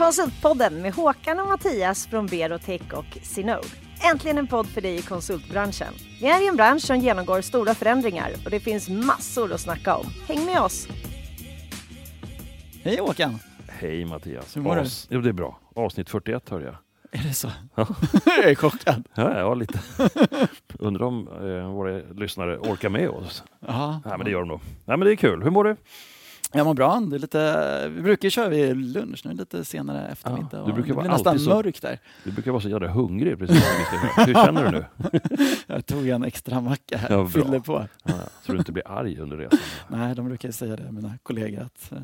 Konsultpodden med Håkan och Mattias från Berotech och Sinode. Äntligen en podd för dig i konsultbranschen. Vi är i en bransch som genomgår stora förändringar och det finns massor att snacka om. Häng med oss! Hej Håkan! Hej Mattias. Hur mår du? As- Jo, det är bra. Avsnitt 41 hör jag. Är det så? Ja. jag är chockad. Ja, ja lite. Undrar om eh, våra lyssnare orkar med oss. Ja, Nej, men det gör de nog. Nej, men det är kul. Hur mår du? Jag mår bra. Det är lite, vi brukar köra vid lunch, nu är det lite senare eftermiddag. Ja, du och brukar det vara blir nästan så- mörkt där. Du brukar vara så jävla hungrig precis. Hur känner du nu? Jag tog en extra macka här Ja, och bra. fyllde på. Ja, så du inte blir arg under resan. Nej, de brukar säga det, mina kollegor, att uh,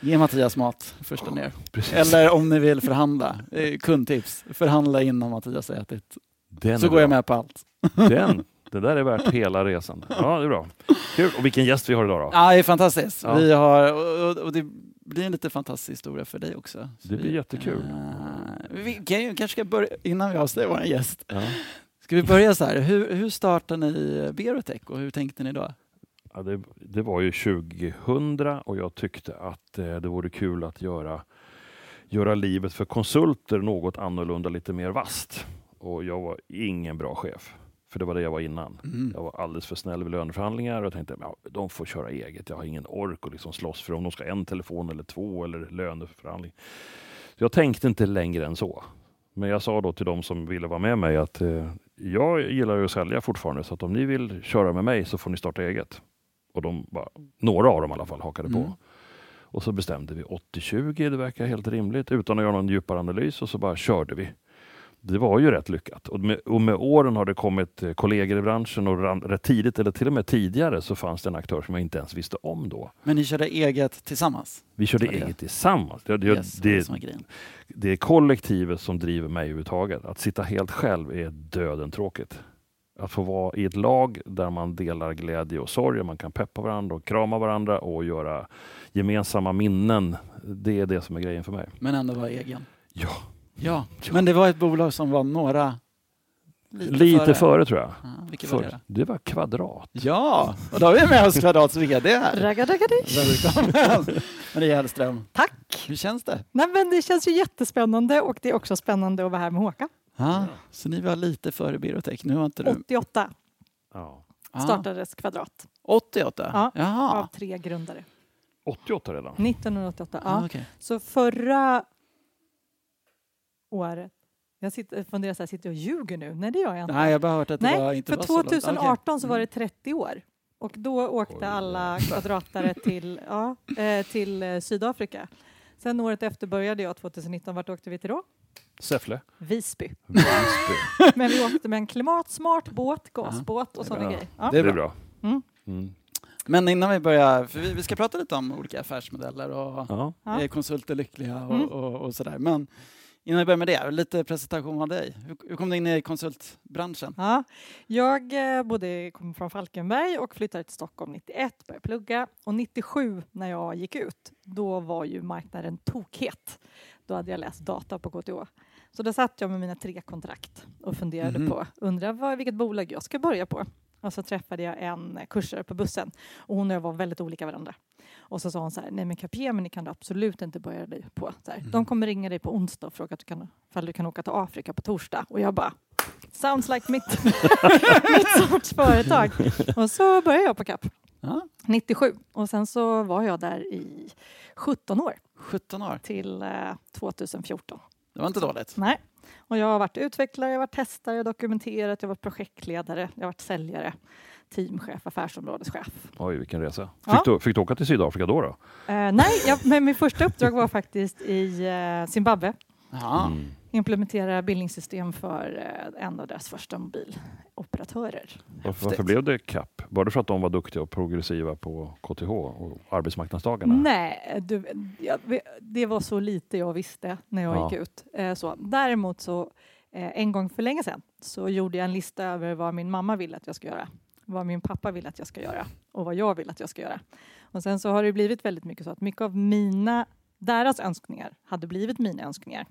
ge Mattias mat först ner. Precis. Eller om ni vill förhandla, eh, kundtips, förhandla innan Mattias har ätit. Den Så går jag bra. med på allt. Den. Det där är värt hela resan. Ja, det är bra. Kul. Och vilken gäst vi har idag då? Ja, det är fantastiskt. Ja. Vi har, och, och, det blir en lite fantastisk historia för dig också. Så Det blir vi- jättekul. Eh, vi kan kanske ska börja, innan vi avslöjar vår gäst, Ja. ska vi börja så här. Hur, hur startade ni Berotech och hur tänkte ni då? Ja, det, det var ju 2000 och jag tyckte att eh, det vore kul att göra, göra livet för konsulter något annorlunda, lite mer vast. Och jag var ingen bra chef, för det var det jag var innan. Mm. Jag var alldeles för snäll vid löneförhandlingar och tänkte ja, de får köra eget. Jag har ingen ork att liksom slåss för om de ska en telefon eller två eller löneförhandling. Så jag tänkte inte längre än så. Men jag sa då till de som ville vara med mig att eh, jag gillar ju att sälja fortfarande så att om ni vill köra med mig så får ni starta eget. Och de bara, några av dem i alla fall hakade Mm. på. Och så bestämde vi 80-20, det verkar helt rimligt utan att göra någon djupare analys och så bara körde vi. Det var ju rätt lyckat och med, och med åren har det kommit eh, kollegor i branschen och rätt tidigt eller till och med tidigare så fanns det en aktör som jag inte ens visste om då. Men ni körde eget tillsammans? Vi körde det- eget tillsammans. Det, det, Yes, det är det det, som är grejen. det är kollektivet som driver mig överhuvudtaget. Att sitta helt själv är döden tråkigt. Att få vara i ett lag där man delar glädje och sorg, och man kan peppa varandra och krama varandra och göra gemensamma minnen. Det är det som är grejen för mig. Men ändå var egen? Ja, Ja, men det var ett bolag som var några lite, före. tror jag. Ja, vilket var det? Det var Kvadrat. Ja, och då har vi med oss Kvadrats VD här. Raggadaggadis. Välkommen! Maria Hellström, Tack! hur känns det? Nej, men det känns ju jättespännande och det är också spännande att vara här med Håkan. Ja, så ni var lite före Berotech, nu har inte du... 88 Ja. Ah, startades Kvadrat 88? Ja. Jaha. av tre grundare. 88 redan. 1988. Ah, Ja. okej. Så förra året... Jag sitter, funderar så här, sitter jag och ljuger nu? Nej, det gör jag inte. Nej, jag har bara hört att det var Nej, inte för var så långt. 2018 så Okej. var Mm. det 30 år. Och då åkte Oj, alla kvadratare till, ja, eh, till eh, Sydafrika. Sen året efter började jag, 2019. Vart åkte vi till då? Säffle. Visby. Visby. Men vi åkte med en klimatsmart båt, gasbåt och sådana grejer. Ja. Det är bra. Mm. Mm. Men innan vi börjar, för vi, vi ska prata lite om olika affärsmodeller och Ja. Ja. är konsulter lyckliga och, Mm. och, och sådär. Men innan vi börjar med det, lite presentation av dig. Hur, kom du in i konsultbranschen? Ja. Jag eh, bodde, kom från Falkenberg och flyttade till Stockholm 91, började plugga. Och 97 när jag gick ut, då var ju marknaden tokhet. Då hade jag läst data på KTH. Så då satt jag med mina tre kontrakt och funderade Mhm. på, undrar vad, vilket bolag jag ska börja på. Och så träffade jag en kursare på bussen och hon och jag var väldigt olika varandra. Och så sa hon så här, nej men Capgemini kan du absolut inte börja dig på. Så här, Mm. De kommer ringa dig på onsdag och fråga att du kan, ifall du kan åka till Afrika på torsdag. Och jag bara, sounds like mitt, mitt sorts företag. Och så började jag på CAP Ja, 97 och sen så var jag där i 17 år 17 år, till eh, 2014. det var inte dåligt. Nej. Och jag har varit utvecklare, jag har varit testare, jag har dokumenterat, jag har varit projektledare, jag har varit säljare, teamchef, affärsområdeschef. Oj, vilken resa. Ja. Fick, du, fick du åka till Sydafrika då? då? Eh, nej, jag, men min första uppdrag var faktiskt i eh, Zimbabwe. Ja. Mm. Implementera bildningssystem för eh, en av deras första mobiloperatörer. Varför, varför blev det CAP? Var det för att de var duktiga och progressiva på KTH och arbetsmarknadsdagarna? Nej, du, jag, det var så lite jag visste när jag Ja. gick ut. Eh, så. Däremot så eh, en gång för länge sedan så gjorde jag en lista över vad min mamma vill att jag ska göra, vad min pappa vill att jag ska göra och vad jag vill att jag ska göra. Och sen så har det blivit väldigt mycket så att mycket av mina, deras önskningar hade blivit mina önskningar.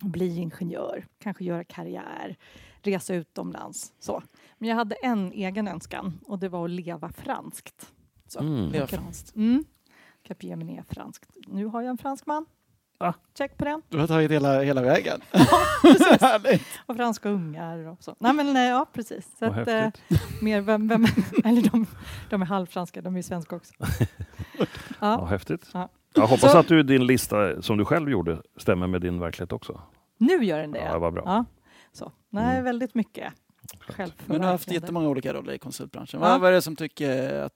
Bli ingenjör, kanske göra karriär, resa utomlands. Så. Men jag hade en egen önskan och det var att leva franskt. Så. Mm. Leva franskt. Mm. Capgemini är franskt. Nu har jag en fransk man. Ah. Check på den. Du har tagit hela, hela vägen. Precis. Härligt. Och franska ungar och så. Nej men nej, ja precis. Så att, eh, mer vem, vem, eller de, de är halvfranska, de är svenska också. Ja, Ja. häftigt. Ja. Jag hoppas Så- att du, din lista som du själv gjorde stämmer med din verklighet också. Nu gör den det. Ja, vad bra. Ja. Så. Nej, Mm. väldigt mycket Men du har haft jättemånga olika roller i konsultbranschen. Ja. Vad, är det som tycker att,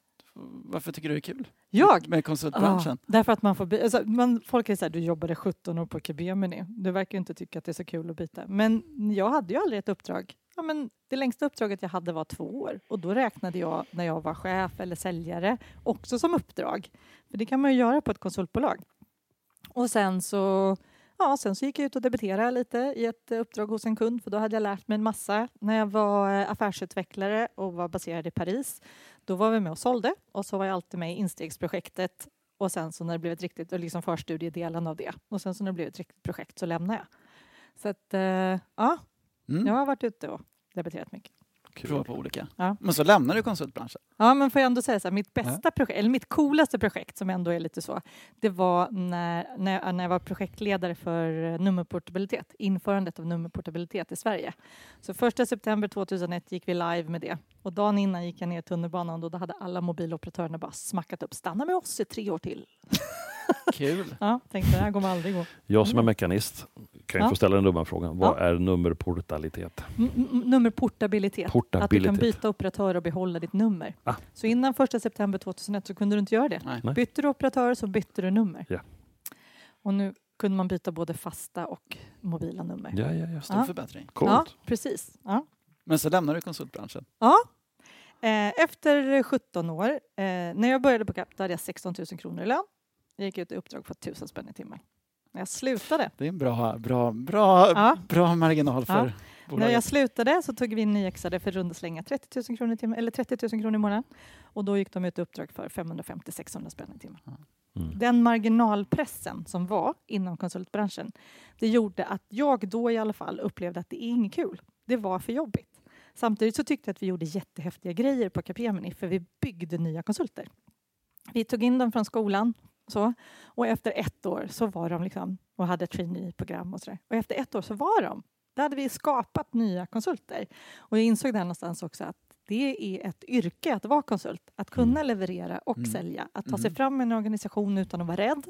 varför tycker du det är kul Jag? med konsultbranschen? Ja, därför att man får alltså, man, Folk är så här, du jobbade 17 år på Capgemini. Du verkar ju inte tycka att det är så kul att byta. Men jag hade ju aldrig ett uppdrag. Ja, men det längsta uppdraget jag hade var två år och då räknade jag när jag var chef eller säljare också som uppdrag. För det kan man ju göra på ett konsultbolag. Och sen så, ja, sen så gick jag ut och debuterade lite i ett uppdrag hos en kund för då hade jag lärt mig en massa. När jag var eh, affärsutvecklare och var baserad i Paris då var vi med och sålde och så var jag alltid med i instegsprojektet och sen så när det blev ett riktigt, och liksom förstudiedelen av det och sen så när det blev ett riktigt projekt så lämnade jag. Så att, eh, ja, Mm. jag har varit ute och debatterat mycket. Prova på olika. Ja. Men så lämnar du konsultbranschen. Ja, men får jag ändå säga så här, mitt bästa projekt, eller mitt coolaste projekt som ändå är lite så, det var när, när, jag, när jag var projektledare för nummerportabilitet, införandet av nummerportabilitet i Sverige. Så första september 2001 gick vi live med det och dagen innan gick jag ner tunnelbanan och då hade alla mobiloperatörerna bara smackat upp, stanna med oss i tre år till. Kul. Ja, tänkte det här kommer aldrig gå. Jag som är mekanist kan ju Ja. få ställa den dumma frågan. Vad är nummerportalitet? Mm, mm, Nummerportabilitet. Att du kan byta operatör och behålla ditt nummer. Ah. Så innan första september 2001 så kunde du inte göra det. Nej. Bytte du operatör så bytte du nummer. Ja. Och nu kunde man byta både fasta och mobila nummer. Ja, ja, ja. Stor Ja. förbättring. Coolt. Ja, precis. Ja. Men så lämnar du konsultbranschen. Ja. Eh, Efter 17 år, eh, när jag började på CAP, hade jag 16 000 kronor i lön. Jag gick ut i uppdrag på 1000 spänn i timmen. När jag slutade, Det är en bra, bra, bra, Ja. bra marginal för Ja. när bolaget. jag slutade så tog vi in nyexade för runda slänga 30 000 kronor i timmen, eller 30 000 kronor i månaden. Och då gick de ut i uppdrag för 550-600 spänn i timmen. Mm. Den marginalpressen som var inom konsultbranschen, det gjorde att jag då i alla fall upplevde att det är inget kul. Det var för jobbigt. Samtidigt så tyckte jag att vi gjorde jättehäftiga grejer på Capgemini för vi byggde nya konsulter. Vi tog in dem från skolan så, och efter ett år så var de liksom, och hade ett trainee-program och sådär. Och efter ett år så var de. Där hade vi skapat nya konsulter. Och jag insåg där någonstans också att det är ett yrke att vara konsult. Att kunna leverera och Mm. sälja. Att ta sig Mm. fram i en organisation utan att vara rädd.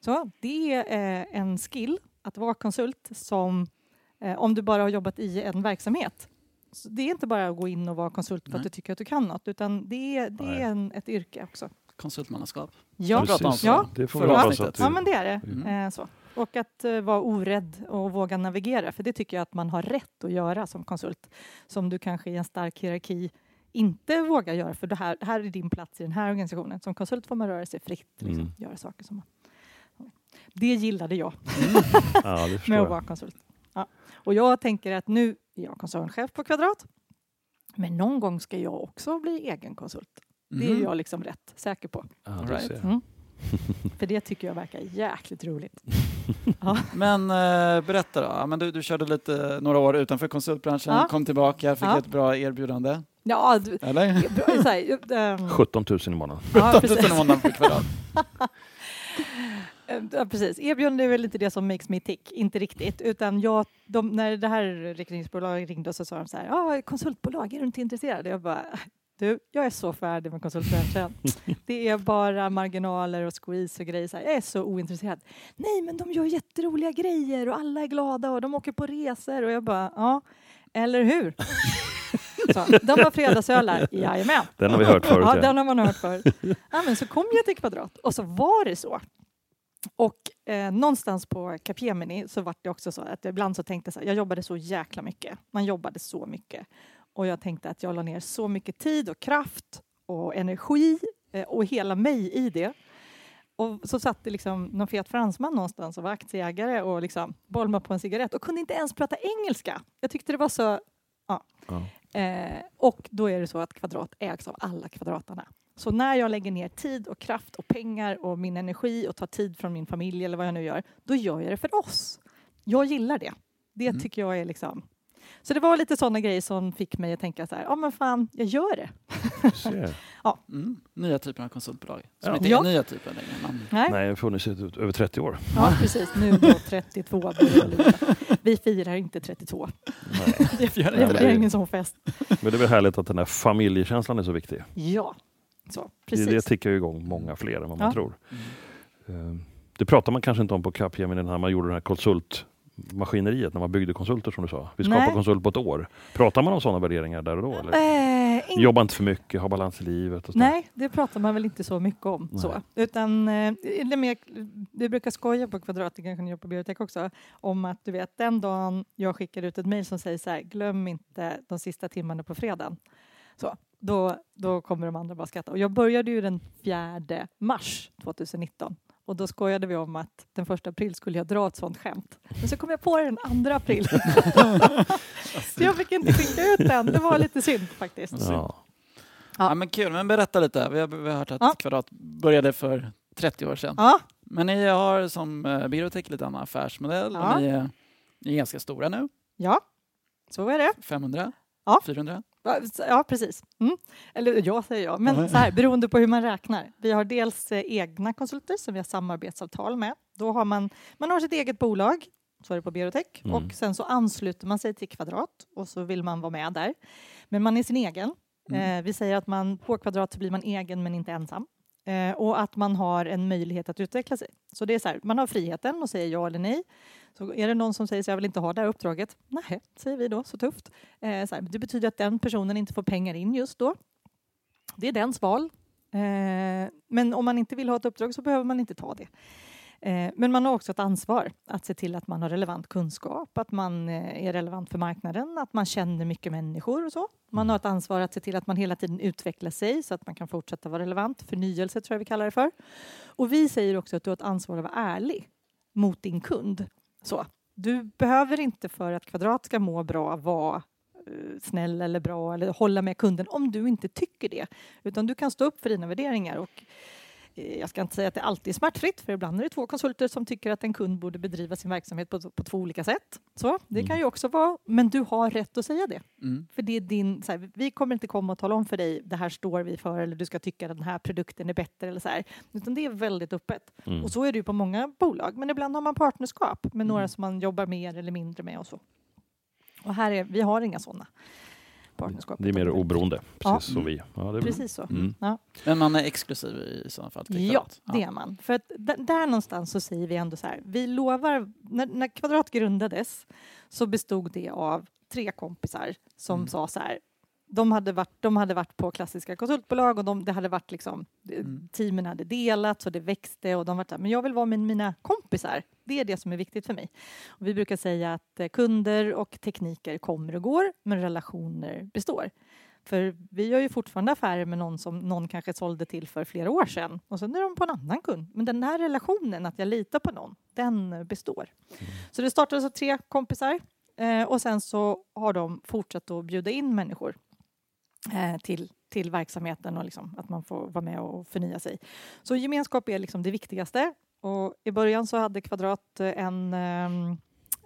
Så det är eh, en skill att vara konsult som eh, om du bara har jobbat i en verksamhet. Så det är inte bara att gå in och vara konsult för Nej. att du tycker att du kan något utan det är, det är en, ett yrke också. Konsultmannaskap. Ja, Precis. ja. Det får vi hoppas att ja men det är det. Mm. Eh, så. Och att eh, vara orädd och våga navigera för det tycker jag att man har rätt att göra som konsult som du kanske i en stark hierarki inte vågar göra för det här, här är din plats i den här organisationen. Som konsult får man röra sig fritt, liksom, Mm. göra saker som man... Det gillade jag Ja, det med att vara konsult. Ja. Och jag tänker att nu är jag koncernchef på Kvadrat men någon gång ska jag också bli egen konsult. Det är Mhm. jag liksom rätt säker på. All right. Mm. För det tycker jag verkar jäkligt roligt. Ja. Men eh, berätta då. Men du, du körde lite några år utanför konsultbranschen, Ja. kom tillbaka, fick Ja. ett bra erbjudande. Ja, du, Eller? så här, ehm, 17 000 i månaden. ja, 17 precis. 000 i månaden per kvadrat. Ja, precis. Erbjudande är väl inte det som makes me tick, inte riktigt. Utan jag, de, när det här rekryteringsbolaget ringde så sa de så här, ah, konsultbolag, är du inte intresserad? Jag bara, du, jag är så färdig med konsultbranschen. Det är bara marginaler och squeeze och grejer. Så här, jag är så ointresserad. Nej, men de gör jätteroliga grejer och alla är glada och de åker på resor. Och jag bara, ja, eller hur? Så, de har fredagsölar, jajamän. Den har vi hört förut. Ja, Ja, den har man hört förr. Ja, men så kom jag till Kvadrat och så var det så. Och eh, någonstans på Capgemini så var det också så att jag ibland så tänkte jag så här, jag jobbade så jäkla mycket. Man jobbade så mycket. Och jag tänkte att jag la ner så mycket tid och kraft och energi eh, och hela mig i det. Och så satt det liksom någon fet fransman någonstans och var aktieägare och liksom bolmade på en cigarett och kunde inte ens prata engelska. Jag tyckte det var så Ja. Eh, och då är det så att Kvadrat ägs av alla kvadratarna. Så när jag lägger ner tid och kraft och pengar och min energi och tar tid från min familj eller vad jag nu gör, då gör jag det för oss. Jag gillar det. Det Mm. tycker jag är liksom... Så det var lite sådana grejer som fick mig att tänka så här, ja men fan, jag gör det. Ser. Mm. Nya typer av konsultbolag. Som Ja. inte är Ja. nya typer längre. Men... Nej, Nej, har funnits i ett- över 30 år. ja, precis. Nu då 32 blir det lite. Vi firar inte 32. Nej. Det det- ingen sån fest. Men det är väl härligt att den här familjekänslan är så viktig. Ja, så Det, precis. det tickar ju igång många fler än vad man Ja. tror. Mm. Eh, Det pratar man kanske inte om på Capgemini när man gjorde det här konsultmaskineriet, när man byggde konsulter som du sa. Vi skapar Nej. konsult på ett år. Pratar man om sådana värderingar där och då? Eller? Eh, in- Jobba inte för mycket, ha balans i livet? Och. Nej, det pratar man väl inte så mycket om. Nej. Så. Utan, eh, det mer, vi brukar skoja på Kvadrat, det kanske ni gör på bibliotek också, om att du vet den dagen jag skickar ut ett mejl som säger så här, glöm inte de sista timmarna på fredagen. Så, då, då kommer de andra bara skratta. Och jag började ju den 4 mars 2019 och då skojade vi om att den första april skulle jag dra ett sånt skämt. Men så kom jag på det den 2 april. så jag fick inte skicka ut den. Det var lite synd faktiskt. Ja. Ja. Ja. men kul, men berätta lite. Vi har, vi har hört att Ja. Kvadrat började för 30 år sedan. Ja, Men ni har som eh, bibliotek lite annan affärsmodell Ja. och ni är, ni är ganska stora nu. ja, så är det. 500? Ja. 400? Ja, precis. Mm. Eller jag säger jag, men så här, beroende på hur man räknar. Vi har dels eh, egna konsulter som vi har samarbetsavtal med. Då har man, man har sitt eget bolag, så är det på Biotech, Mm. och sen så ansluter man sig till Kvadrat och så vill man vara med där. Men man är sin egen. Mm. Eh, vi säger att man på Kvadrat så blir man egen men inte ensam. Eh, och att man har en möjlighet att utveckla sig. Så det är så här, man har friheten att säga ja eller nej. Så är det någon som säger så jag vill inte ha det här uppdraget, nej, säger vi då, så tufft. Eh, så här, det betyder att den personen inte får pengar in just då. Det är dens val. Eh, men om man inte vill ha ett uppdrag så behöver man inte ta det. Eh, men man har också ett ansvar att se till att man har relevant kunskap, att man eh, är relevant för marknaden, att man känner mycket människor och så. Man har ett ansvar att se till att man hela tiden utvecklar sig så att man kan fortsätta vara relevant. Förnyelse tror jag vi kallar det för. Och vi säger också att du har ett ansvar att vara ärlig mot din kund. Så. Du behöver inte för att Kvadrat ska må bra vara eh, snäll eller bra eller hålla med kunden om du inte tycker det. Utan du kan stå upp för dina värderingar. Och jag ska inte säga att det alltid är smärtfritt för ibland är det två konsulter som tycker att en kund borde bedriva sin verksamhet på, på två olika sätt. Så, det kan ju också vara, men du har rätt att säga det. Mm. För det är din, så här, vi kommer inte komma och tala om för dig det här står vi för eller du ska tycka att den här produkten är bättre eller så här. Utan det är väldigt öppet. Mm. Och så är det ju på många bolag. Men ibland har man partnerskap med några Mm. som man jobbar mer eller mindre med och så. Och här är, vi har inga sådana partnerskap. Det är mer oberoende, Ja. precis som vi. Ja, det är bra. Precis så. Mm. Ja. Men man är exklusiv i sådana fall Ja, Kvadrat? det är man. För att där, där någonstans så säger vi ändå så här, vi lovar, när, när Kvadrat grundades så bestod det av tre kompisar som Mm. sa så här, de hade, varit, de hade varit på klassiska konsultbolag och de, det hade varit liksom, Mm. teamen hade delats och det växte och de var så här, men jag vill vara med mina kompisar. Det är det som är viktigt för mig. Och vi brukar säga att eh, kunder och tekniker kommer och går, men relationer består. För vi gör ju fortfarande affärer med någon som någon kanske sålde till för flera år sedan och sen är de på en annan kund. Men den här relationen, att jag litar på någon, den består. Så det startades av tre kompisar eh, och sen så har de fortsatt att bjuda in människor eh, till, till verksamheten och liksom att man får vara med och förnya sig. Så gemenskap är liksom det viktigaste. Och I början så hade Kvadrat eh, en, ehm,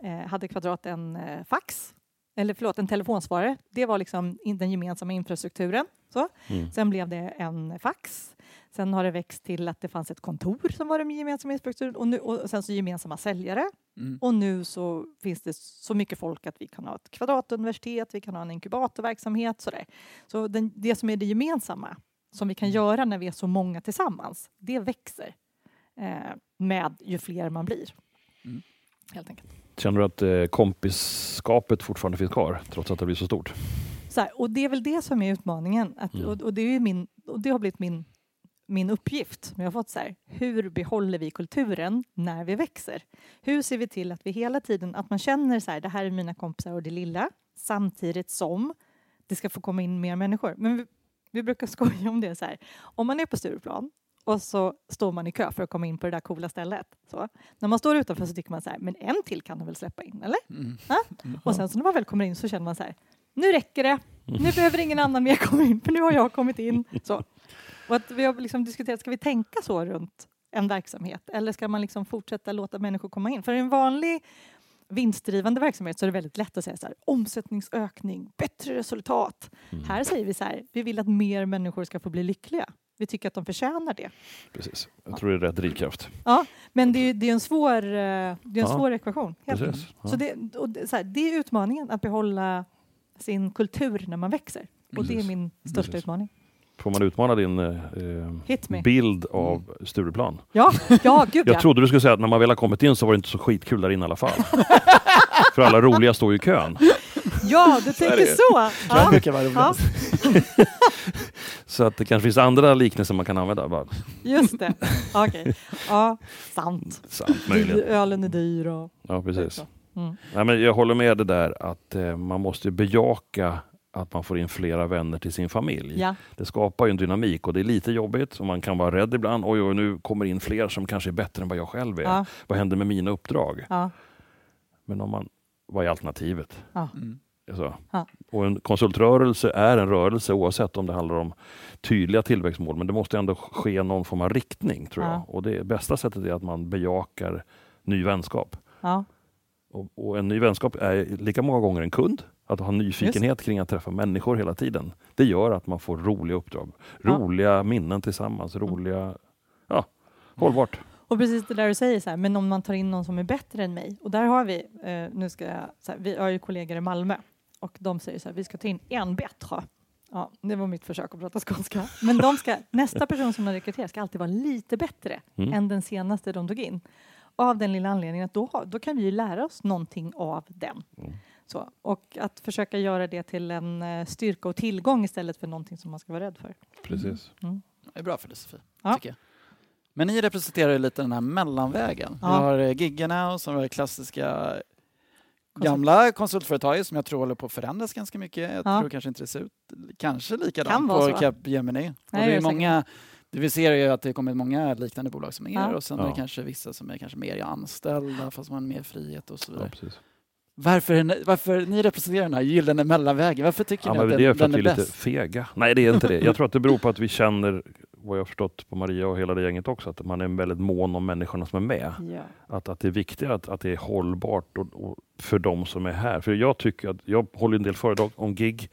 eh, hade Kvadrat en eh, fax, eller förlåt, en telefonsvarare. Det var liksom den gemensamma infrastrukturen. Så. Mm. Sen blev det en fax. Sen har det växt till att det fanns ett kontor som var den gemensamma infrastrukturen och, nu, och sen så gemensamma säljare. Mm. Och nu så finns det så mycket folk att vi kan ha ett kvadratuniversitet, vi kan ha en inkubatorverksamhet. Sådär. Så den, det som är det gemensamma som vi kan göra när vi är så många tillsammans, det växer eh, med ju fler man blir. Mm. Helt enkelt. Känner du att eh, kompisskapet fortfarande finns kvar, trots att det blir så stort? Så här, och det är väl det som är utmaningen. Att, Mm. och, och, det är ju min, och det har blivit min, min uppgift. som Jag har fått så här, hur behåller vi kulturen när vi växer? Hur ser vi till att vi hela tiden, att man känner så här, det här är mina kompisar och det lilla, samtidigt som det ska få komma in mer människor. Men vi, vi brukar skoja om det så här, om man är på Stureplan och så står man i kö för att komma in på det där coola stället. Så, när man står utanför så tycker man så här, men en till kan de väl släppa in, eller? Mm. Ja. Och sen så när man väl kommer in så känner man så här, nu räcker det. Nu behöver ingen annan mer komma in, för nu har jag kommit in. Så. Och att vi har liksom diskuterat, ska vi tänka så runt en verksamhet? Eller ska man liksom fortsätta låta människor komma in? För en vanlig vinstdrivande verksamhet så är det väldigt lätt att säga så här, omsättningsökning, bättre resultat. Mm. Här säger vi så här, vi vill att mer människor ska få bli lyckliga. Vi tycker att de förtjänar det. Precis. Jag tror det är rätt drivkraft. Ja, men det är, det är en svår, eh, det är en Ja, svår ekvation. Precis. Ja. Så det, det, så här, det är utmaningen, att behålla sin kultur när man växer. Och det är Precis. min största Precis. utmaning. Får man utmana din eh, me. bild av Stureplan? Ja, ja gud Jag ja. trodde du skulle säga att när man väl har kommit in så var det inte så skitkul där inne i alla fall. För alla roliga står ju i kön. Ja, du tänker det. så. Det Ja. brukar vara Ja. Så att det kanske finns andra liknelser man kan använda. Bara, just det. Okej. Ja, sant. sant, möjligen. ölen är dyr och... Ja, precis. Mm. Nej, men jag håller med det där att eh, man måste bejaka att man får in flera vänner till sin familj. Ja, Det skapar ju en dynamik och det är lite jobbigt och man kan vara rädd ibland. Oj, oj, nu kommer in fler som kanske är bättre än vad jag själv är. ja, Vad händer med mina uppdrag? ja. Men om man, vad är alternativet? Mm. Alltså. Ja. Och en konsultrörelse är en rörelse oavsett om det handlar om tydliga tillväxtmål. Men det måste ändå ske någon form av riktning tror Ja. jag. Och det bästa sättet är att man bejakar ny vänskap. ja. Och, och en ny vänskap är lika många gånger en kund. Att ha nyfikenhet kring att träffa människor hela tiden. Det gör att man får roliga uppdrag. Roliga minnen tillsammans. Roliga, ja, hållbart. Och precis det där du säger, så här, men om man tar in någon som är bättre än mig. Och där har vi, eh, nu ska jag, här, vi har ju kollegor i Malmö och de säger så här, vi ska ta in en bättre. Ja, det var mitt försök att prata skånska. Men de ska, nästa person som de rekryterar ska alltid vara lite bättre Mm. än den senaste de tog in. Av den lilla anledningen att då, då kan vi ju lära oss någonting av den. Mm. Så, och att försöka göra det till en eh, styrka och tillgång istället för någonting som man ska vara rädd för. Precis. Mm. Det är bra filosofi, Ja. tycker jag. Men ni representerar ju lite den här mellanvägen. Ja. Vi har eh, giggarna och så har vi klassiska gamla konsultföretaget som jag tror håller på att förändras ganska mycket. Jag Ja. tror kanske inte det ser ut kanske likadant Kan på så. Capgemini. Och Nej, det det är är många, det vi ser är ju att det kommer många liknande bolag som er Ja. och sen är Ja. det kanske vissa som är kanske mer anställda fast man har mer frihet och så Ja, vidare. precis. Varför, är ni- varför ni representerar den här gyllene mellanvägen? Varför tycker Ja, ni att det är den, för att den vi är är lite bäst? fega. Nej, det är inte det. Jag tror att det beror på att vi känner, vad jag har förstått på Maria och hela det gänget också, att man är väldigt mån om människorna som är med. Ja. Att, att det är viktigt att, att det är hållbart och, och för de som är här. För jag tycker att, jag håller en del föredrag om gig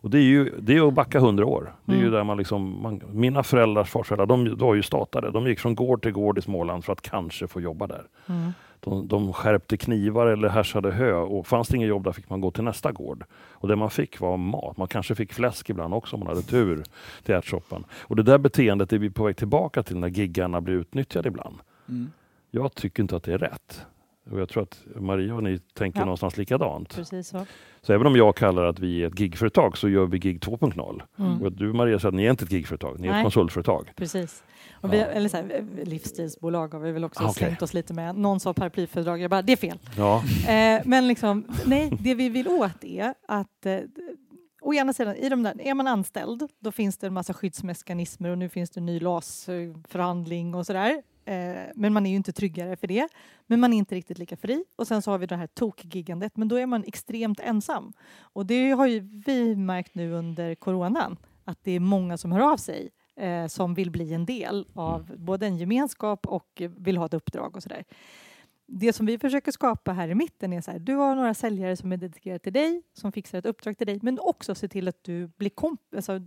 och det är ju det är att backa hundra år. Det är ju Mm. där man liksom, man, mina föräldrars farföräldrar, de var ju statare. De gick från gård till gård i Småland för att kanske få jobba där. Mm. De, de skärpte knivar eller härsade hö och fanns det inget jobb där fick man gå till nästa gård. Och det man fick var mat. Man kanske fick fläsk ibland också om man hade tur till ärtsoppan. Och det där beteendet är vi på väg tillbaka till när giggarna blir utnyttjade ibland. Mm. Jag tycker inte att det är rätt. Och jag tror att Maria och ni tänker Ja. någonstans likadant. Precis så. Så även om jag kallar att vi är ett gigföretag så gör vi gig 2.0. Mm. Och du Maria säger att ni är inte ett gigföretag, ni är Nej. ett konsultföretag. Precis. Och vi, Ja. eller så här, livsstilsbolag har vi väl också Ah, okej. slängt oss lite med. Någon sa paraplyföretag, jag bara, det är fel. Ja, Eh, men liksom, nej, det vi vill åt är att eh, Å ena sidan, i de där, är man anställd, då finns det en massa skyddsmekanismer och nu finns det en ny LAS-förhandling och sådär. Eh, men man är ju inte tryggare för det. Men man är inte riktigt lika fri. Och sen så har vi det här tokgiggandet, men då är man extremt ensam. Och det har ju vi märkt nu under coronan, att det är många som hör av sig eh, som vill bli en del av både en gemenskap och vill ha ett uppdrag och sådär det som vi försöker skapa här i mitten är så här, du har några säljare som är dedikerade till dig, som fixar ett uppdrag till dig, men också se till att du blir kompis. Alltså,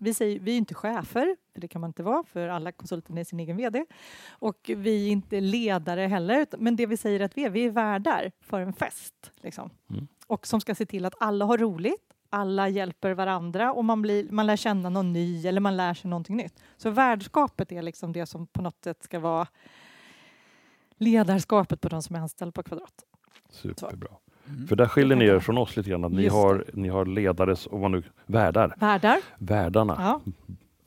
vi, säger, vi är inte chefer, för det kan man inte vara, för alla konsulter är sin egen VD. Och vi är inte ledare heller, men det vi säger att vi är, vi är värdar för en fest. Liksom. Mm. Och som ska se till att alla har roligt, alla hjälper varandra och man, blir, man lär känna någon ny eller man lär sig någonting nytt. Så värdskapet är liksom det som på något sätt ska vara ledarskapet på de som är anställda på Kvadrat. superbra. Mm. För där skiljer ni er från oss lite grann. Att ni, har, ni har ledares, och vad nu, värdar. Värdar. Värdarna Ja.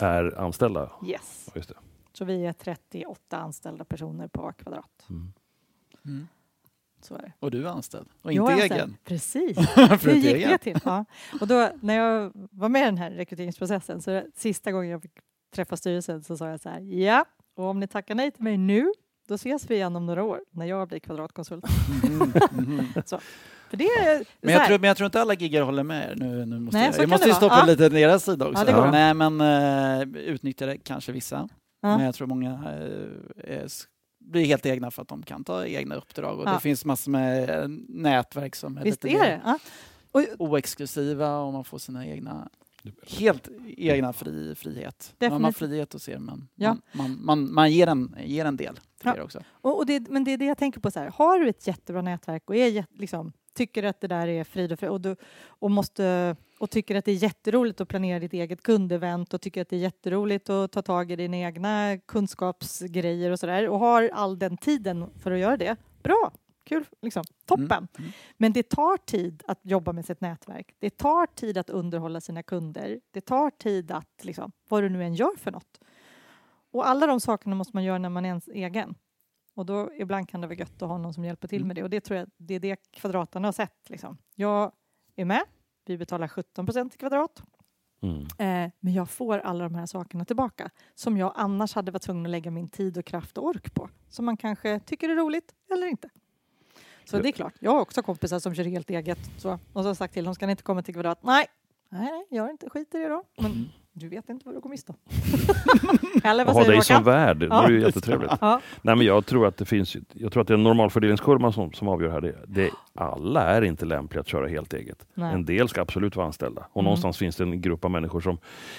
är anställda. Yes. Just det. Så vi är 38 anställda personer på Kvadrat. Mm. Mm. Så. Och du är anställd och Jag inte är egen. Precis. Hur gick egen. det till? Ja. Och då, när jag var med i den här rekryteringsprocessen, så sista gången jag fick träffa styrelsen så sa jag så här, ja, och om ni tackar nej till mig nu, då ses vi igen om några år när jag blir kvadratkonsult. Mhm, mhm. För det är Men så jag, tror, men jag tror inte alla giggar håller med er. Nu, nu måste Nej, jag så jag måste ju på Ja. lite deras sida också. Ja. Nej, men uh, utnyttjar det kanske vissa. Ja. Men jag tror många är, s- blir helt egna för att de kan ta egna uppdrag. Och Ja. Det finns massor med eh, nätverk som är Visst lite är? Ja. Och, oexklusiva och man får sina egna helt egna fri, frihet. Man har Definitivt. frihet att se men Ja. man, man, man, man ger, en, ger en del till Ja. också. och, och det, men det är det jag tänker på. Så här. Har du ett jättebra nätverk och är, liksom, tycker att det där är frid och, fri, och, du, och, måste, och tycker att det är jätteroligt att planera ditt eget kundevent och tycker att det är jätteroligt att ta tag i dina egna kunskapsgrejer och sådär och har all den tiden för att göra det. Bra, kul, liksom. toppen. Mm. Mm. Men det tar tid att jobba med sitt nätverk. Det tar tid att underhålla sina kunder. Det tar tid att, liksom, vad du nu än gör för något. Och alla de sakerna måste man göra när man är ens egen. Och då ibland kan det vara gött att ha någon som hjälper till Mm. med det. Och det tror jag det är det kvadraterna har sett. Liksom. Jag är med. Vi betalar 17 procent i kvadrat. Mm. Eh, men jag får alla de här sakerna tillbaka som jag annars hade varit tvungen att lägga min tid och kraft och ork på. Som man kanske tycker är roligt eller inte. Så det är klart, jag har också kompisar som kör helt eget. Så, och så har sagt till dem, ska ni inte komma till kvadrat? Nej, nej, nej gör inte, skit i det då. Men Mm. Du vet inte vad du går miste om. eller vad ha dig som värd, det Ja. är ju jättetrevligt. Ja, Nej, men jag tror att det finns, jag tror att det är en normalfördelningskurva som, som avgör här. Det, det, alla är inte lämpliga att köra helt eget. nej. En del ska absolut vara anställda. Och Mm. någonstans finns det en grupp av människor som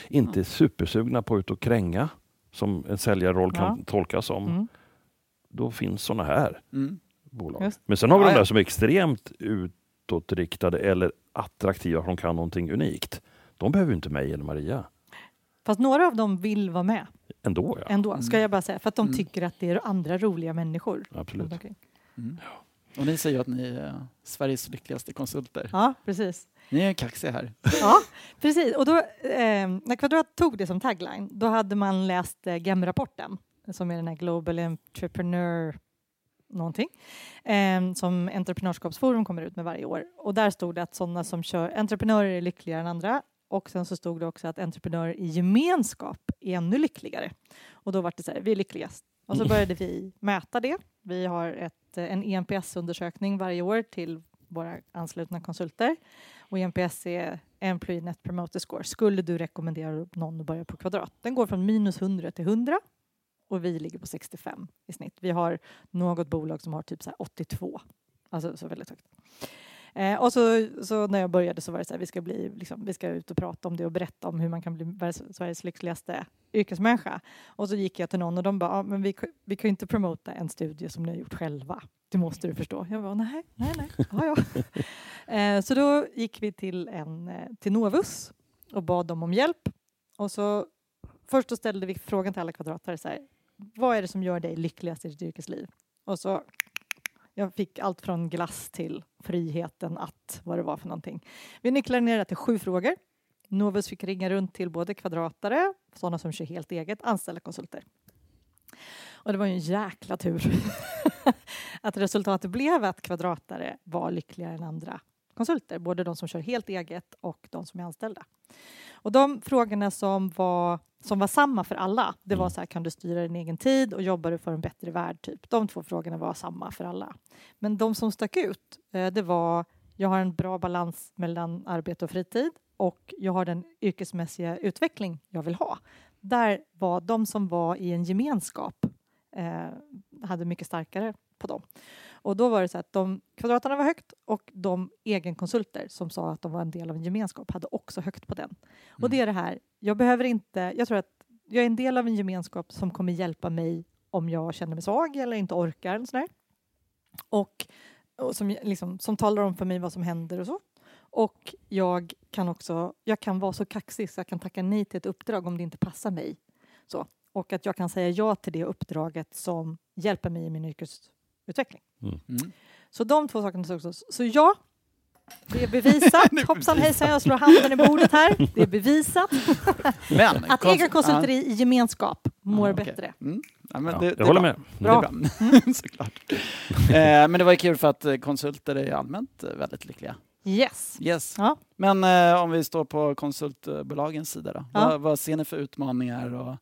inte är supersugna på att ut och kränga, som en säljarroll kan tolkas som. Mm. Då finns sådana här Mm. bolag. Just. Men sen har vi Ja, de ja. där som är extremt utåtriktade eller attraktiva, för de kan någonting unikt. De behöver inte mig eller Maria. Fast några av dem vill vara med Ändå ja. ändå, ska Mm. jag bara säga. För att de Mm. tycker att det är andra roliga människor. Absolut. runt omkring. Mm. Och ni säger ju att ni är Sveriges lyckligaste konsulter. Ja, precis. Ni är kaxiga här. Ja, precis. Och då, eh, när Kvadrat tog det som tagline, då hade man läst eh, GEM-rapporten, som är den här Global Entrepreneur någonting, eh, som Entreprenörskapsforum kommer ut med varje år. Och där stod det att sådana som kör, entreprenörer är lyckligare än andra. Och sen så stod det också att entreprenörer i gemenskap är ännu lyckligare. Och då var det så här, vi är lyckligast. Och så började vi mäta det. Vi har ett, eh, en ENPS-undersökning varje år till våra anslutna konsulter. Och ENPS är Employee Net Promoter Score. Skulle du rekommendera någon att börja på kvadrat? Den går från minus 100 till 100 och vi ligger på 65 i snitt. Vi har något bolag som har typ så här 82, alltså så väldigt högt. Eh, och så, så när jag började så var det så här, vi ska, bli, liksom, vi ska ut och prata om det och berätta om hur man kan bli Sveriges lyckligaste yrkesmänniska. Och så gick jag till någon och de bara, ah, men vi, vi kan ju inte promota en studie som ni har gjort själva. Det måste du förstå. Jag bara, nej, nej, nej. Ja, ja. Eh, så då gick vi till, en, eh, till Novus och bad dem om hjälp. Och så först ställde vi frågan till alla kvadratare så här, vad är det som gör dig lyckligast i ditt yrkesliv? Och så jag fick allt från glass till friheten att, vad det var för någonting. Vi nycklade ner det till sju frågor. Novus fick ringa runt till både kvadratare, sådana som kör helt eget, anställda konsulter. Och det var ju en jäkla tur att resultatet blev att kvadratare var lyckligare än andra konsulter, både de som kör helt eget och de som är anställda. Och de frågorna som var, som var samma för alla, det var Mm. så här, kan du styra din egen tid och jobbar du för en bättre värld? Typ. De två frågorna var samma för alla. Men de som stack ut, eh, det var, jag har en bra balans mellan arbete och fritid och jag har den yrkesmässiga utveckling jag vill ha. Där var de som var i en gemenskap eh, hade mycket starkare på dem. Och då var det så att de kvadraterna var högt och de egenkonsulter som sa att de var en del av en gemenskap hade också högt på den. Och det är det här, jag behöver inte, jag tror att jag är en del av en gemenskap som kommer hjälpa mig om jag känner mig svag eller inte orkar eller sådär. Och, och som, liksom, som talar om för mig vad som händer och så. Och jag kan också, jag kan vara så kaxig så jag kan tacka nej till ett uppdrag om det inte passar mig. Så. Och att jag kan säga ja till det uppdraget som hjälper mig i min yrkesutveckling. Mm. Så de två sakerna också. Så ja, det är bevisat. Hoppsan hejsan, jag slår handen i bordet här. Det är bevisat Men, att kons- egenkonsulter ja. i gemenskap mår Ja, okej. bättre. Mm. Ja, men Ja, det, jag det håller bra. med. Det är Bra. bra. Såklart. Eh, men det var ju kul för att eh, konsulter är allmänt eh, väldigt lyckliga. Yes. Yes. Ja. Men eh, om vi står på konsultbolagens sida då. Ja. Vad, vad ser ni för utmaningar och,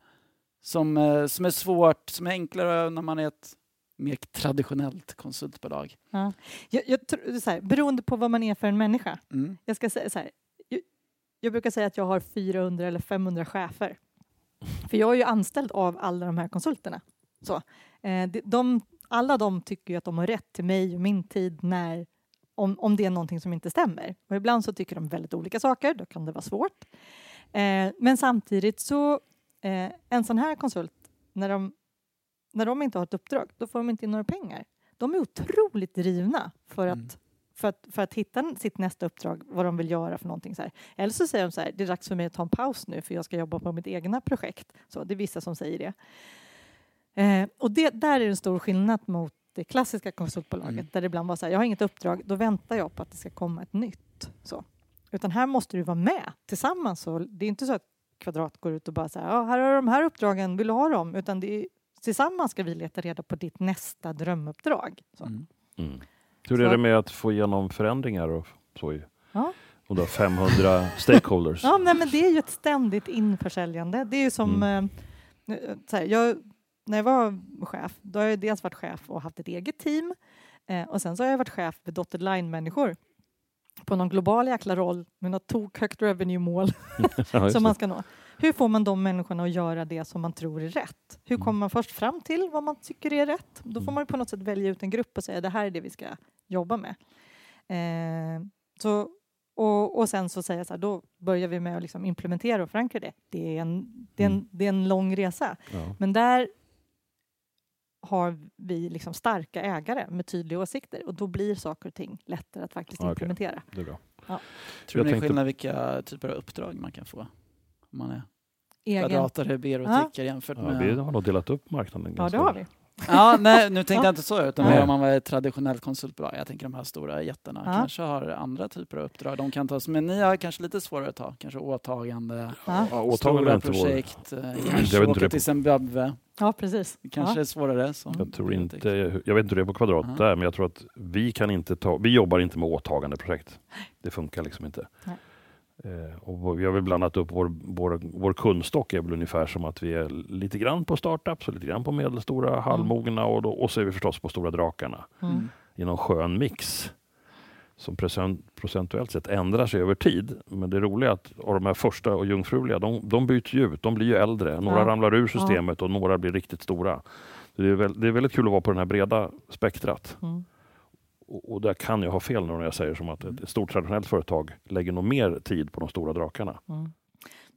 som, eh, som är svårt, som är enklare när man är ett mer traditionellt konsultbolag? Ja. Jag, jag, tror- så här, beroende på vad man är för en människa. Mm. Jag, ska säga så här, jag, jag brukar säga att jag har 400 eller 500 chefer. För jag är ju anställd av alla de här konsulterna. Så. Eh, de, alla de tycker ju att de har rätt till mig och min tid när, om, om det är någonting som inte stämmer. Och ibland så tycker de väldigt olika saker, då kan det vara svårt. Eh, men samtidigt så, eh, en sån här konsult, när de, när de inte har ett uppdrag, då får de inte in några pengar. De är otroligt drivna för att, Mm. för att, för att hitta sitt nästa uppdrag, vad de vill göra för någonting. Så här. Eller så säger de så här, det är dags för mig att ta en paus nu för jag ska jobba på mitt egna projekt. Så, det är vissa som säger det. Eh, och det, där är en stor skillnad mot det klassiska konsultbolaget Mm. där det ibland var så här, jag har inget uppdrag, då väntar jag på att det ska komma ett nytt. Så. Utan här måste du vara med tillsammans. Så det är inte så att Kvadrat går ut och bara säger, ja, här har du de här uppdragen, vill du ha dem? Utan det är, tillsammans ska vi leta reda på ditt nästa drömuppdrag. Så. Mm. Mm. Hur är det med att få igenom förändringar och så i Ja. och du har 500 stakeholders? Ja, nej, men det är ju ett ständigt införsäljande. Det är ju som... Mm. Eh, så här, jag, när jag var chef, då har jag dels varit chef och haft ett eget team eh, och sen så har jag varit chef för dotted line-människor på någon global jäkla roll med något tokhögt revenue-mål Ja, just som man ska nå. Hur får man de människorna att göra det som man tror är rätt? Hur Mm. kommer man först fram till vad man tycker är rätt? Då får Mm. man på något sätt välja ut en grupp och säga det här är det vi ska jobba med. Eh, så, och, och sen så säga så här, då börjar vi med att liksom implementera och förankra det. Det är en, det är en, Mm. det är en lång resa. Ja. Men där har vi liksom starka ägare med tydliga åsikter och då blir saker och ting lättare att faktiskt implementera. Det är bra. Tror Jag ni det är tänkte- skillnad vilka typer av uppdrag man kan få? Man är Egen. kvadratare, berotickare jämfört Ja, med... vi har nog delat upp marknaden Ja, ganska det har vi. Ja, nej, nu tänkte Ja. jag inte så, utan Nej. om man var ett traditionellt konsultbolag. Jag tänker de här stora jättarna Ja. kanske har andra typer av uppdrag de kan ta. Men ni har kanske lite svårare att ta, kanske åtagande, Ja, Ja, åtaganden är stora vår. projekt, eh, kanske åka till på- Zimbabwe. ja precis. Kanske ja. är svårare. Så. Jag tror inte, jag vet inte hur det är på Kvadrat Ja. där, men jag tror att vi kan inte ta, vi jobbar inte med åtagandeprojekt. Det funkar liksom inte. Nej. Eh, och vi har väl blandat upp vår, vår, vår kundstock är väl ungefär som att vi är lite grann på startups och lite grann på medelstora, halvmogna och, då, och så är vi förstås på stora drakarna Mm. i någon skön mix som procent, procentuellt sett ändrar sig över tid. Men det roliga är att av de här första och jungfruliga, de, de byts ju ut. De blir ju äldre. Några Ja. ramlar ur systemet och några blir riktigt stora. Det är, väl, det är väldigt kul att vara på det här breda spektrat. Mm. Och, och där kan jag ha fel nu när jag säger som att ett, stort traditionellt företag lägger nog mer tid på de stora drakarna. Mm.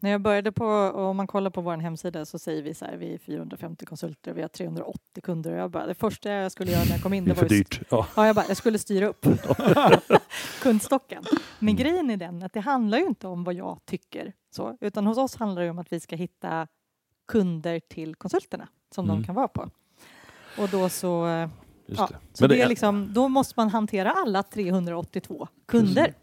När jag började på, och om man kollar på vår hemsida så säger vi så här, vi är 450 konsulter, vi har 380 kunder. Och jag bara, det första jag skulle göra när jag kom in, Det det var dyrt. Ja. Ja, jag, bara, jag skulle styra upp kundstocken. Men Mm. grejen är den att det handlar ju inte om vad jag tycker, så, utan hos oss handlar det om att vi ska hitta kunder till konsulterna som Mm. de kan vara på. Och då så, eh, Just ja, det. så det det är liksom, då måste man hantera alla 382 kunder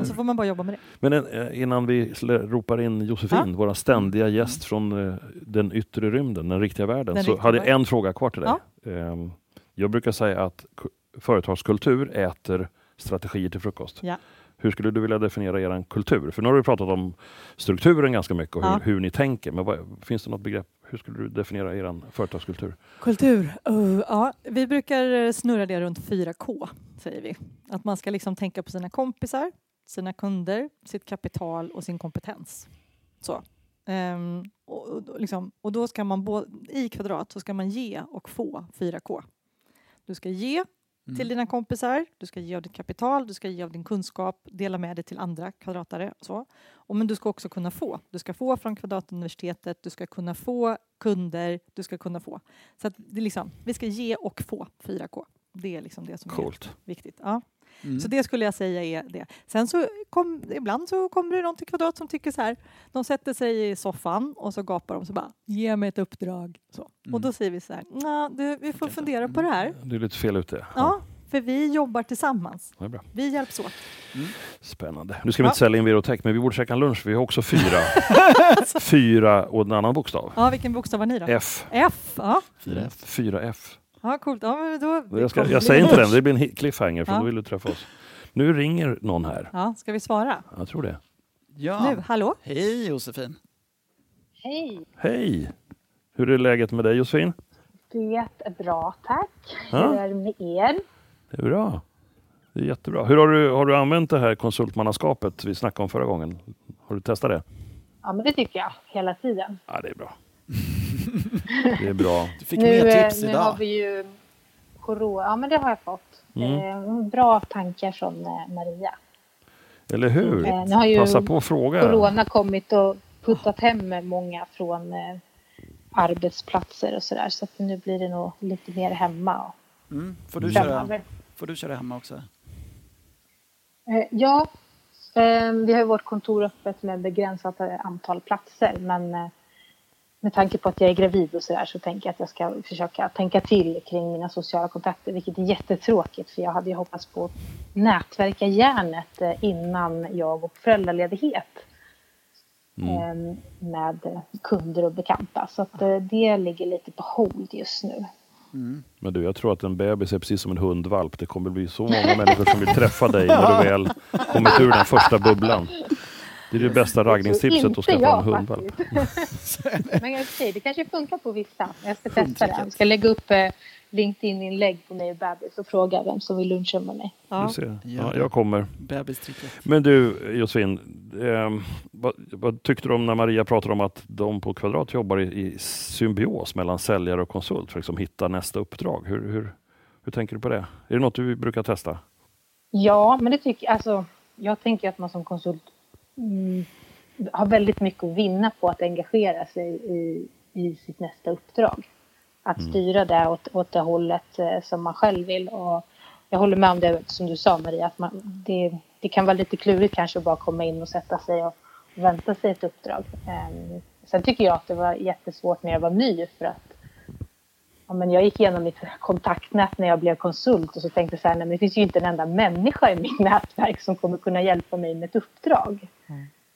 och så får man bara jobba med det. Men eh, innan vi ropar in Josefin, vår ständiga gäst från eh, den yttre rymden, den riktiga världen, Den så riktiga hade jag en fråga kvar till dig. Ehm, Jag brukar säga att ku- företagskultur äter strategier till frukost. Ja. Hur skulle du vilja definiera er kultur? För nu har vi pratat om strukturen ganska mycket och hur, Ja. hur ni tänker. Men vad, finns det något begrepp? Hur skulle du definiera er företagskultur? Kultur. Uh, ja, vi brukar eh, snurra det runt 4K, säger vi. Att man ska liksom tänka på sina kompisar, sina kunder, sitt kapital och sin kompetens. Så. Um, och, och, liksom, och då ska man både, i kvadrat så ska man ge och få 4K. Du ska ge Mm. till dina kompisar, du ska ge av ditt kapital, du ska ge av din kunskap, dela med dig till andra kvadratare. Och så. Och men du ska också kunna få. Du ska få från Kvadratuniversitetet, du ska kunna få kunder, du ska kunna få. Så att det är liksom, vi ska ge och få 4K. Det är liksom det som är Coolt. viktigt. Ja. Mm. Så det skulle jag säga är det. Sen så kom, ibland så kommer det någon till Kvadrat som tycker så här. De sätter sig i soffan och så gapar de så bara, ge mig ett uppdrag. Så. Mm. Och då säger vi så här, "Nja, du, vi får fundera på det här. Du är lite fel ute. Ja, för vi jobbar tillsammans. Det är bra. Vi hjälps åt. Spännande. Nu ska vi Ja. inte sälja in Virotech, men vi borde käka en lunch. Vi har också fyra, fyra och en annan bokstav. Ja, vilken bokstav var ni då? F. F. Ja, Fyra F. Fyra F. ja coolt. Ja, men då, Jag, ska, jag säger inte den, det blir en cliffhanger för Ja. då vill du träffa oss. Nu ringer någon här. Ja, ska vi svara? Jag tror det. Ja. Nu, hallå? Hej Josefin. Hej! Hej! Hur är läget med dig Josefin? Det är bra, tack. Ja. Hur är det med er? Det är bra. Det är jättebra. Hur har du, har du använt det här konsultmannaskapet vi snackade om förra gången? Har du testat det? Ja, men det tycker jag hela tiden. Ja, det är bra. Det är bra. Du fick nu, mer eh, tips nu idag. har vi ju corona. Ja, men det har jag fått. Mm. Eh, bra tankar från eh, Maria. Eller hur? Eh, nu har ju Passa på att fråga. corona kommit och puttat hem många från eh, arbetsplatser och sådär. Så att nu blir det nog lite mer hemma. Mm. Får, du köra, får du köra hemma också? Eh, ja, vi har ju vårt kontor öppet med begränsat antal platser. Men med tanke på att jag är gravid och sådär så tänker jag att jag ska försöka tänka till kring mina sociala kontakter. Vilket är jättetråkigt för jag hade ju hoppats på att nätverka järnet eh, innan jag går på föräldraledighet. eh, Med eh, kunder och bekanta. Så att eh, det ligger lite på hold just nu. Men du, jag tror att en bebis är precis som en hundvalp. Det kommer bli så många människor som vill träffa dig när du väl kommit ur den första bubblan. Det är det bästa raggningstipset att skaffa jag en hundvalp. Men jag säger, det kanske funkar på vissa. Jag ska testa det. Jag ska lägga upp eh, LinkedIn-inlägg på mig och bebis och fråga vem som vill luncha med mig. Ja, det. jag kommer. Men du Josefin, eh, vad, vad tyckte du om när Maria pratade om att de på Kvadrat jobbar i, i symbios mellan säljare och konsult för att liksom hitta nästa uppdrag? Hur, hur, hur tänker du på det? Är det något du brukar testa? Ja, men det tycker alltså, jag tänker att man som konsult har väldigt mycket att vinna på att engagera sig i, i sitt nästa uppdrag. Att styra det åt, åt det hållet eh, som man själv vill. Och jag håller med om det som du sa Maria, att man, det, det kan vara lite klurigt kanske att bara komma in och sätta sig och vänta sig ett uppdrag. Ehm, sen tycker jag att det var jättesvårt när jag var ny för att Ja, men jag gick igenom mitt kontaktnät när jag blev konsult och så tänkte jag så här, nej, men det finns ju inte en enda människa i mitt nätverk som kommer kunna hjälpa mig med ett uppdrag.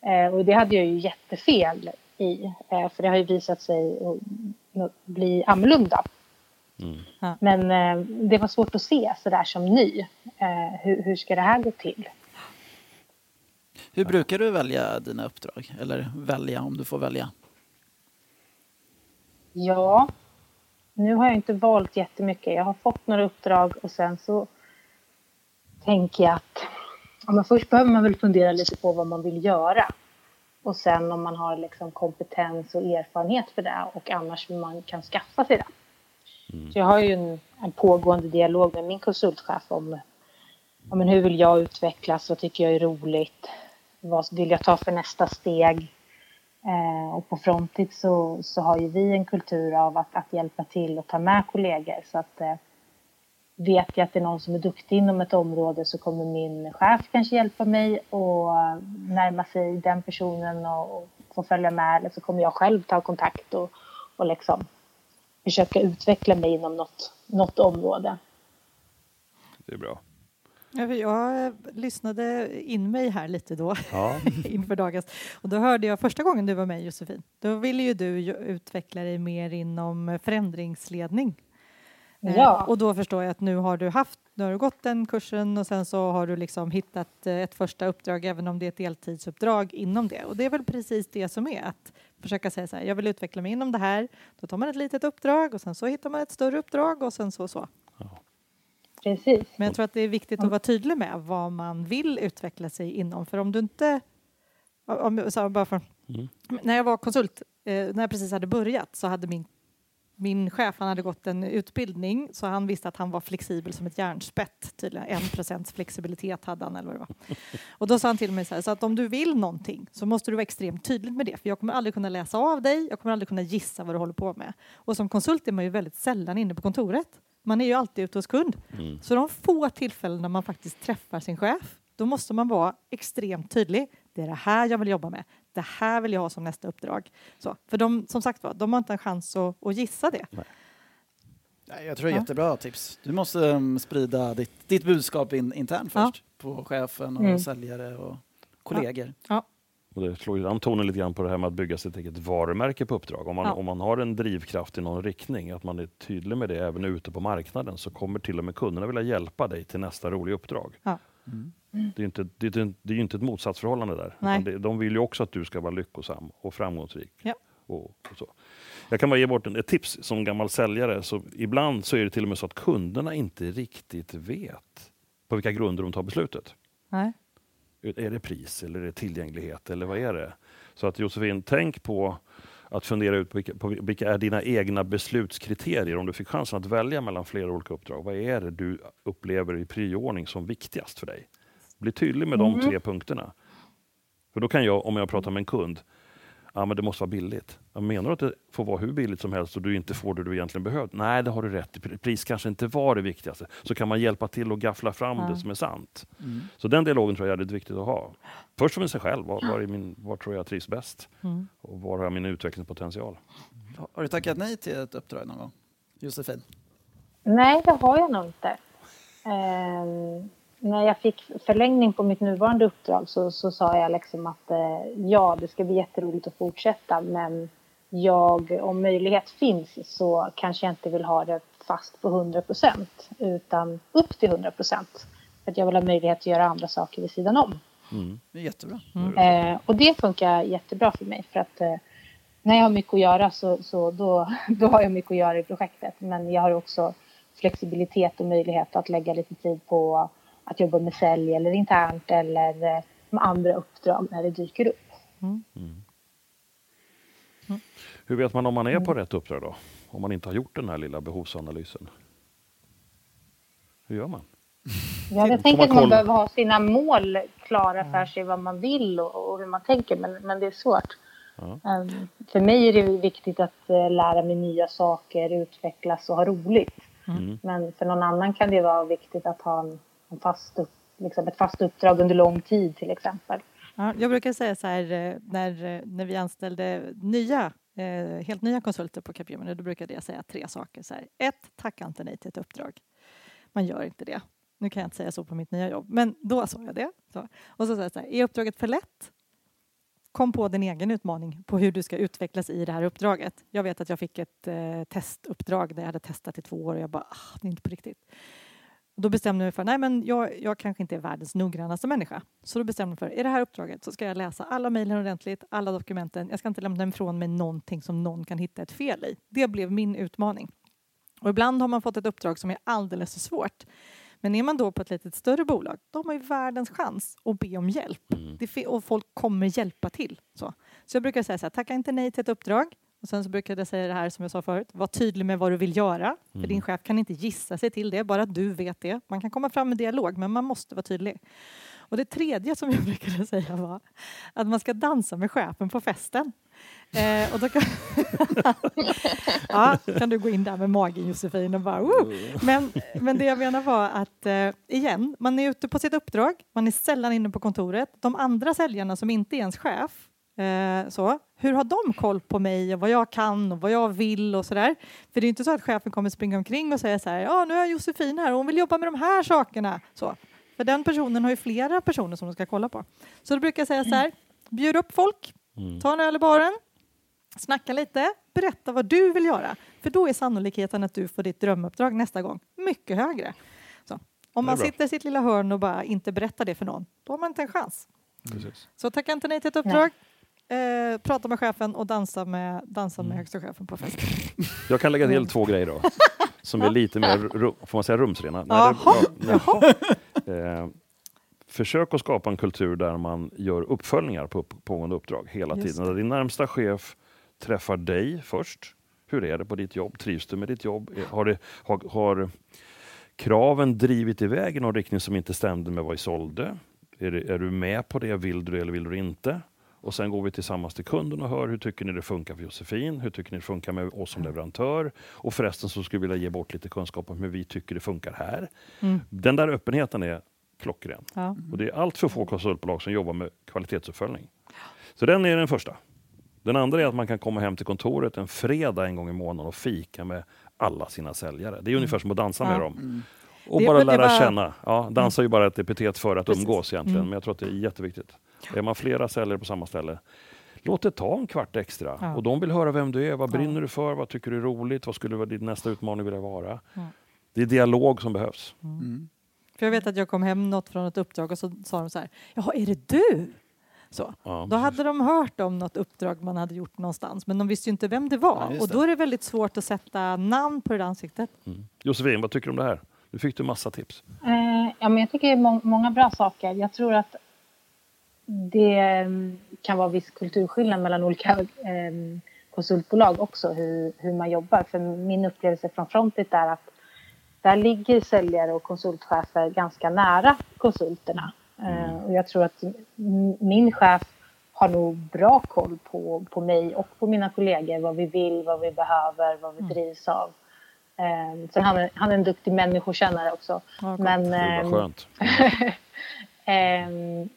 Eh, och det hade jag ju jättefel i, eh, för det har ju visat sig att bli annorlunda. Ja. Men eh, det var svårt att se så där som ny. Eh, hur, hur ska det här gå till? Hur brukar du välja dina uppdrag? Eller välja om du får välja? Ja, nu har jag inte valt jättemycket. Jag har fått några uppdrag och sen så tänker jag att ja, men först behöver man väl fundera lite på vad man vill göra. Och sen om man har liksom kompetens och erfarenhet för det och annars hur man kan skaffa sig det. Så jag har ju en, en pågående dialog med min konsultchef om ja, men hur vill jag utvecklas, vad tycker jag är roligt, vad vill jag ta för nästa steg. Eh, och på Frontit så, så har ju vi en kultur av att, att hjälpa till och ta med kollegor. Så att eh, vet jag att det är någon som är duktig inom ett område så kommer min chef kanske hjälpa mig och närma sig den personen och, och få följa med. Eller så kommer jag själv ta kontakt och, och liksom försöka utveckla mig inom något, något område. Det är bra. Ja, för Jag lyssnade in mig här lite då Ja. inför dagens och då hörde jag första gången du var med Josefin. Då ville ju du utveckla dig mer inom förändringsledning. Eh, Ja. Och då förstår jag att nu har du haft, nu har du gått den kursen och sen så har du liksom hittat eh, ett första uppdrag även om det är ett deltidsuppdrag inom det. Och det är väl precis det som är att försöka säga så här, jag vill utveckla mig inom det här. Då tar man ett litet uppdrag och sen så hittar man ett större uppdrag och sen så så. Precis. Men jag tror att det är viktigt att vara tydlig med vad man vill utveckla sig inom. För om du inte... Om, så bara för, Mm. När jag var konsult, eh, när jag precis hade börjat, så hade min, min chef han hade gått en utbildning så han visste att han var flexibel som ett järnspett. Tydligen en procents flexibilitet hade han eller vad det var. Och då sa han till mig så här, så att om du vill någonting så måste du vara extremt tydlig med det. För jag kommer aldrig kunna läsa av dig, jag kommer aldrig kunna gissa vad du håller på med. Och som konsult är man ju väldigt sällan inne på kontoret. Man är ju alltid ute hos kund. Mm. Så de få tillfällen när man faktiskt träffar sin chef, då måste man vara extremt tydlig. Det är det här jag vill jobba med. Det här vill jag ha som nästa uppdrag. Så, för de, som sagt var, de har inte en chans att, att gissa det. Nej, Jag tror det är Ja. jättebra tips. Du måste um, sprida ditt, ditt budskap in, internt Ja. först. På chefen och Mm. säljare och kollegor. Och det slår ju an tonen lite grann på det här med att bygga sitt eget varumärke på uppdrag. Om man, Ja. om man har en drivkraft i någon riktning, att man är tydlig med det även ute på marknaden, så kommer till och med kunderna vilja hjälpa dig till nästa roliga uppdrag. Mm. Det är ju inte, det är, det är inte ett motsatsförhållande där. Nej. Det, de vill ju också att du ska vara lyckosam och framgångsrik. Ja. Och, och så. Jag kan bara ge bort en, ett tips som gammal säljare. Så ibland så är det till och med så att kunderna inte riktigt vet på vilka grunder de tar beslutet. Nej. Är det pris eller är det tillgänglighet eller vad är det? Så att Josefin, tänk på att fundera ut på vilka, på vilka är dina egna beslutskriterier om du fick chansen att välja mellan flera olika uppdrag. Vad är det du upplever i prioordning som viktigast för dig? Bli tydlig med de Mm. tre punkterna. För då kan jag, om jag pratar med en kund, ja men det måste vara billigt. Jag menar du att det får vara hur billigt som helst och du inte får det du egentligen behöver? Nej, det har du rätt i. Pris kanske inte var det viktigaste. Så kan man hjälpa till och gaffla fram Ja. det som är sant. Mm. Så den dialogen tror jag är väldigt viktigt att ha. Först med sig själv, var, var, är min, var tror jag trivs bäst? Mm. Och var har jag min utvecklingspotential? Har- Har du tackat nej till ett uppdrag någon gång? Josefin? Nej, det har jag nog inte. Ehm, när jag fick förlängning på mitt nuvarande uppdrag så, så sa jag liksom att eh, ja, det ska bli jätteroligt att fortsätta men jag, om möjlighet finns så kanske jag inte vill ha det fast på 100 procent utan upp till 100 procent. För att jag vill ha möjlighet att göra andra saker vid sidan om. Mm. Det är jättebra. Eh, och det funkar jättebra för mig för att eh, när jag har mycket att göra så, så då, då har jag mycket att göra i projektet. Men jag har också flexibilitet och möjlighet att lägga lite tid på att jobba med sälj eller internt eller eh, med andra uppdrag när det dyker upp. Hur vet man om man är på rätt uppdrag då? Om man inte har gjort den här lilla behovsanalysen? Hur gör man? Ja, jag tänker man att man kolla? behöver ha sina mål klara för sig, vad man vill och, och hur man tänker, men, men det är svårt. Ja. Ehm, för mig är det viktigt att eh, lära mig nya saker, utvecklas och ha roligt. Mm. Men för någon annan kan det vara viktigt att ha en, en fast upp, liksom ett fast uppdrag under lång tid till exempel. Ja, jag brukar säga så här eh, när, eh, när vi anställde nya, eh, helt nya konsulter på Capgemini, då brukade jag säga tre saker. Så här. Ett, tacka inte nej till ett uppdrag. Man gör inte det. Nu kan jag inte säga så på mitt nya jobb, men då sa jag det. Så. Och så sa jag så här, är uppdraget för lätt? Kom på din egen utmaning på hur du ska utvecklas i det här uppdraget. Jag vet att jag fick ett eh, testuppdrag där jag hade testat i två år och jag bara, ah, det är inte på riktigt. Då bestämde jag mig för, nej men jag, jag kanske inte är världens noggrannaste människa. Så då bestämde jag mig för, i det här uppdraget så ska jag läsa alla mejlen ordentligt, alla dokumenten. Jag ska inte lämna ifrån mig någonting som någon kan hitta ett fel i. Det blev min utmaning. Och ibland har man fått ett uppdrag som är alldeles för svårt. Men är man då på ett lite större bolag, då har man ju världens chans att be om hjälp. Mm. Och folk kommer hjälpa till. Så, så jag brukar säga så här, tacka inte nej till ett uppdrag. Och sen så brukar jag säga det här som jag sa förut, var tydlig med vad du vill göra. För Mm. din chef kan inte gissa sig till det, bara att du vet det. Man kan komma fram med dialog, men man måste vara tydlig. Och det tredje som jag brukade säga var att man ska dansa med chefen på festen. Eh, och då kan, ja, kan du gå in där med magen Josefin och bara Woo! Men, men det jag menar var att eh, igen, man är ute på sitt uppdrag, man är sällan inne på kontoret. De andra säljarna som inte är ens chef, eh, så, hur har de koll på mig och vad jag kan och vad jag vill och sådär? För det är inte så att chefen kommer springa omkring och säga så här, ja nu är Josefin här och hon vill jobba med de här sakerna. Så. För den personen har ju flera personer som de ska kolla på. Så då brukar jag säga så här, bjud upp folk, Mm. ta en öl i baren, snacka lite, berätta vad du vill göra. För då är sannolikheten att du får ditt drömuppdrag nästa gång mycket högre. Så. Om man sitter i sitt lilla hörn och bara inte berättar det för någon, då har man inte en chans. Precis. Så tacka inte nej till ett uppdrag, eh, prata med chefen och dansa med, dansa med Mm. högsta chefen på festen. Jag kan lägga till Mm. två grejer då. Som är lite mer, ru- får man säga rumsrena? Nej, Jaha, det är bra. Eh, försök att skapa en kultur där man gör uppföljningar på upp- pågående uppdrag hela Just tiden. Där din närmsta chef träffar dig först. Hur är det på ditt jobb? Trivs du med ditt jobb? Eh, Har, det, har, har kraven drivit iväg i någon riktning som inte stämde med vad vi sålde? Är, det, är du med på det? Vill du det eller vill du inte? Och sen går vi tillsammans till kunden och hör hur tycker ni det funkar för Josefin? Hur tycker ni det funkar med oss som leverantör? Och förresten så skulle vi vilja ge bort lite kunskap om hur vi tycker det funkar här. Mm. Den där öppenheten är klockren. Ja. Och det är allt för få konsultbolag som jobbar med kvalitetsuppföljning. Så den är den första. Den andra är att man kan komma hem till kontoret en fredag en gång i månaden och fika med alla sina säljare. Det är ungefär som att dansa med Ja. dem. Mm. Och Det- bara lära var- känna. Ja, dansa är ju bara ett epitet för att Precis. umgås egentligen. Mm. Men jag tror att det är jätteviktigt. Är man flera säljare på samma ställe, låt det ta en kvart extra. Ja. Och de vill höra vem du är. Vad Ja. brinner du för? Vad tycker du är roligt? Vad skulle din nästa utmaning vilja vara? Ja. Det är dialog som behövs. Mm. För jag vet att jag kom hem något från ett uppdrag och så sa de så här, jaha är det du? Så. Ja, Då hade de hört om något uppdrag man hade gjort någonstans men de visste ju inte vem det var Ja, och då är det väldigt svårt att sätta namn på det där ansiktet. Mm. Josefin, vad tycker du om det här? Nu fick du massa tips. Eh, ja, men jag tycker det är må- många bra saker. Jag tror att det mm, kan vara viss kulturskillnad mellan olika eh, konsultbolag också hur, hur man jobbar. För min upplevelse från Frontit är att där ligger säljare och konsultchefer ganska nära konsulterna. Eh, och jag tror att min chef har nog bra koll på, på mig och på mina kollegor, vad vi vill, vad vi behöver, vad vi drivs av. Eh, sen han är, han är en duktig människokännare också. Ja. Men, Det var ehm, skönt. Ehm,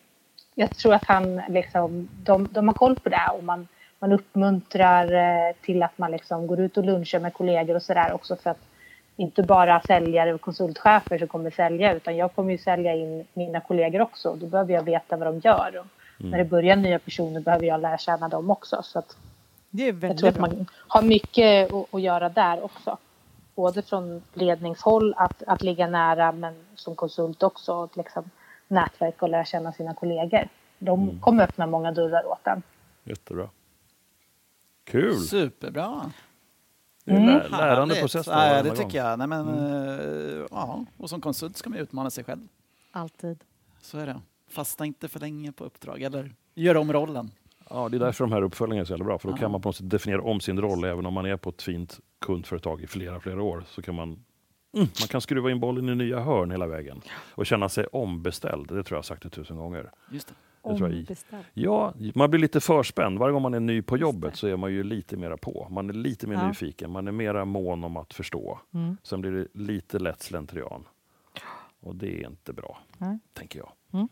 jag tror att han liksom, de, de har koll på det och man, man uppmuntrar eh, till att man liksom går ut och lunchar med kollegor och sådär också för att inte bara säljare och konsultchefer som kommer sälja utan jag kommer ju sälja in mina kollegor också. Då behöver jag veta vad de gör. Och När det börjar nya personer behöver jag lära känna dem också. Så att Det är jag tror väldigt att man har mycket att, att göra där också. Både från ledningshåll att, att ligga nära men som konsult också att liksom nätverka och lära känna sina kollegor. De kommer öppna många dörrar åt en. Jättebra. Kul! Superbra. Det är en Härligt. lärande process. Ja, det tycker jag. Nej, men, eh, ja. Och som konsult ska man utmana sig själv. Alltid. Så är det. Fasta inte för länge på uppdrag eller gör om rollen. Ja, det är därför de här uppföljningarna är så jävla bra. För då Ja. kan man på något sätt definiera om sin roll. Även om man är på ett fint kundföretag i flera, flera år så kan man mm, man kan skruva in bollen i nya hörn hela vägen och känna sig ombeställd. Det tror jag har sagt det tusen gånger. Just det. Det tror jag i. Ombeställd. Ja, man blir lite förspänd. Varje gång man är ny på jobbet så är man ju lite mera på. Man är lite mer Ja. nyfiken. Man är mera mån om att förstå. Mm. Sen blir det lite lätt slentrian. Och det är inte bra, Nej. tänker jag. Mm.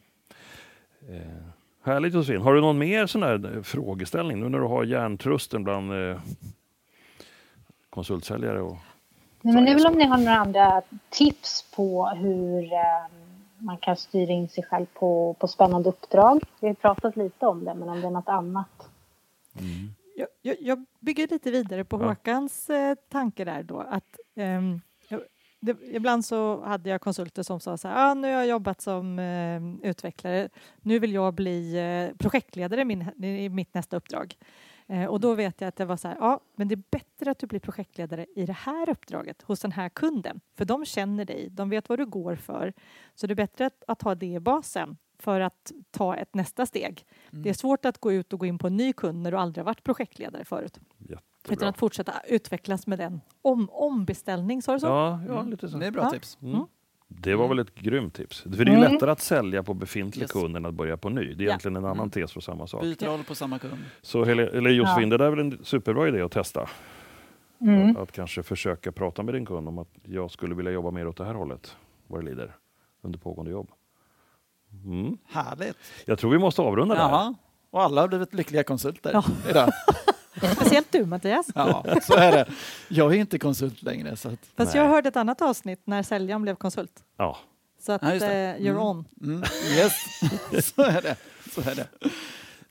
Eh, härligt Josefin. Har du någon mer sån här eh, frågeställning nu när du har hjärntrusten bland eh, konsultsäljare? Och... Nej, men det är väl om ni har några andra tips på hur eh, man kan styra in sig själv på, på spännande uppdrag. Vi har pratat lite om det, men om det är något annat. Jag, jag, jag bygger lite vidare på Ja. Håkans eh, tanke där då. Att, ehm, jag, det, ibland så hade jag konsulter som sa så här, ah, nu har jag jobbat som eh, utvecklare, nu vill jag bli eh, projektledare i, min, i mitt nästa uppdrag. Eh, och då vet jag att det var så här, ja, men det är bättre att du blir projektledare i det här uppdraget hos den här kunden, för de känner dig, de vet vad du går för. Så det är bättre att, att ha det i basen för att ta ett nästa steg. Det är svårt att gå ut och gå in på en ny kund när du aldrig varit projektledare förut. Utan Jättebra. att fortsätta utvecklas med den. Om, ombeställning, sa du så? Ja, ja, lite så. Det är bra Ja. tips. Mm. Det var väl ett grymt tips. För det är ju Mm. lättare att sälja på befintlig Yes. kund än att börja på ny. Det är Ja. egentligen en annan Mm. tes för samma sak. Byt roll på samma kund. Så eller Josefin, det där är väl en superbra idé att testa? Mm. Att, att kanske försöka prata med din kund om att jag skulle vilja jobba mer åt det här hållet, vad det lider, under pågående jobb. Mm. Härligt. Jag tror vi måste avrunda där. Jaha. Och alla har blivit lyckliga konsulter Ja. idag. Speciellt du Mattias. Ja, så är det. Jag är inte konsult längre. Så att, Fast Nej. jag hörde ett annat avsnitt när säljaren blev konsult. Ja. Så att Ja, just eh, you're Mm. on. mm, yes, så är det. Så är det.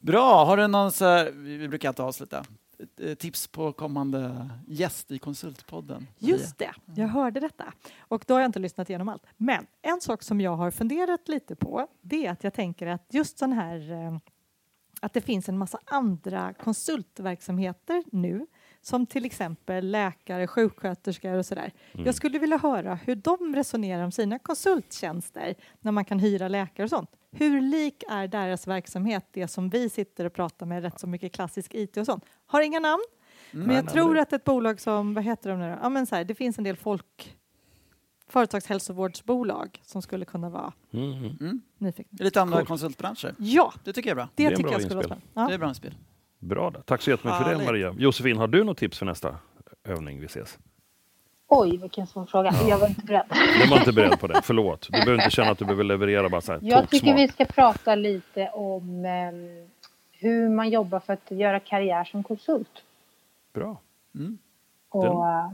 Bra, har du någon så här, vi vi brukar alltid avsluta, Eh, tips på kommande gäst i Konsultpodden? Just det, jag hörde detta. Och då har jag inte lyssnat igenom allt. Men en sak som jag har funderat lite på det är att jag tänker att just sån här eh, att det finns en massa andra konsultverksamheter nu som till exempel läkare, sjuksköterskor och sådär. Mm. Jag skulle vilja höra hur de resonerar om sina konsulttjänster när man kan hyra läkare och sånt. Hur lik är deras verksamhet det som vi sitter och pratar med rätt så mycket klassisk IT och sånt? Har inga namn, men jag tror att ett bolag som, vad heter de nu då? Ja, men så här, det finns en del folk, företagshälsovårdsbolag som skulle kunna vara Mm, mm. Nyfikna. Lite andra Coolt. konsultbranscher. Ja, Det tycker jag är bra. det, är en tycker bra jag skulle vara spännande. Det Ja. är bra inspel. Bra. Tack så jättemycket för det Härligt. Maria. Josefin, har du något tips för nästa övning vi ses? Oj, vilken svår fråga. Jag var inte beredd. Jag var inte beredd på det, förlåt. Du behöver inte känna att du behöver leverera bara så här Jag tycker toksmart. vi ska prata lite om ehm, hur man jobbar för att göra karriär som konsult. Bra. Mm. Och, Den- eh,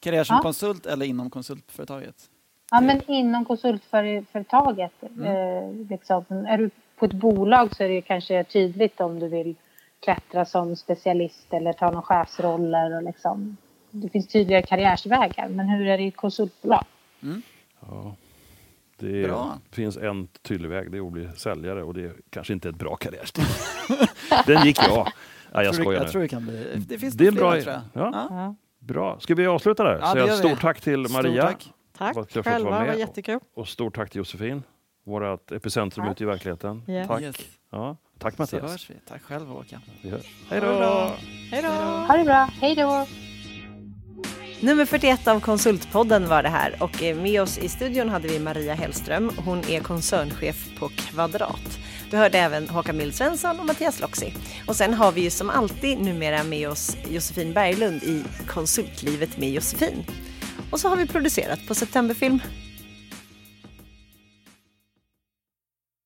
Karriär som Ja. konsult eller inom konsultföretaget? ja, men inom konsultföretaget. Eh, liksom, är du på ett bolag så är det kanske tydligt om du vill klättra som specialist eller ta någon chefsroller. Och liksom, det finns tydligare karriärsvägar. Men hur är det i konsultbolag? Ja. Det Bra. finns en tydlig väg, det är att bli säljare och det är kanske inte ett bra karriärsteg. Den gick jag. Nej, jag tror det, skojar jag nu. tror det kan bli. Det finns Det är flera, bra- tror jag. ja. Ja. Bra. Ska vi avsluta där? Ja, det Säga stort tack till Stort Maria tack. Tack kul för att själva, vara det var med. jättekul. och stort tack till Josefin. Vårat epicentrum Tack. ute i verkligheten. Ja. Tack. Yes. Ja, tack Så Mattias. hörs vi. Tack själv Håkan. Då! Hej då! Ha det bra. Hej då! Nummer 41 av Konsultpodden var det här och eh, med oss i studion hade vi Maria Hellström. Hon är koncernchef på Kvadrat. Du hörde även Håkan Mild Svensson och Mattias Loxi. Och sen har vi ju som alltid numera med oss Josefin Berglund i Konsultlivet med Josefin. Och så har vi producerat på Septemberfilm.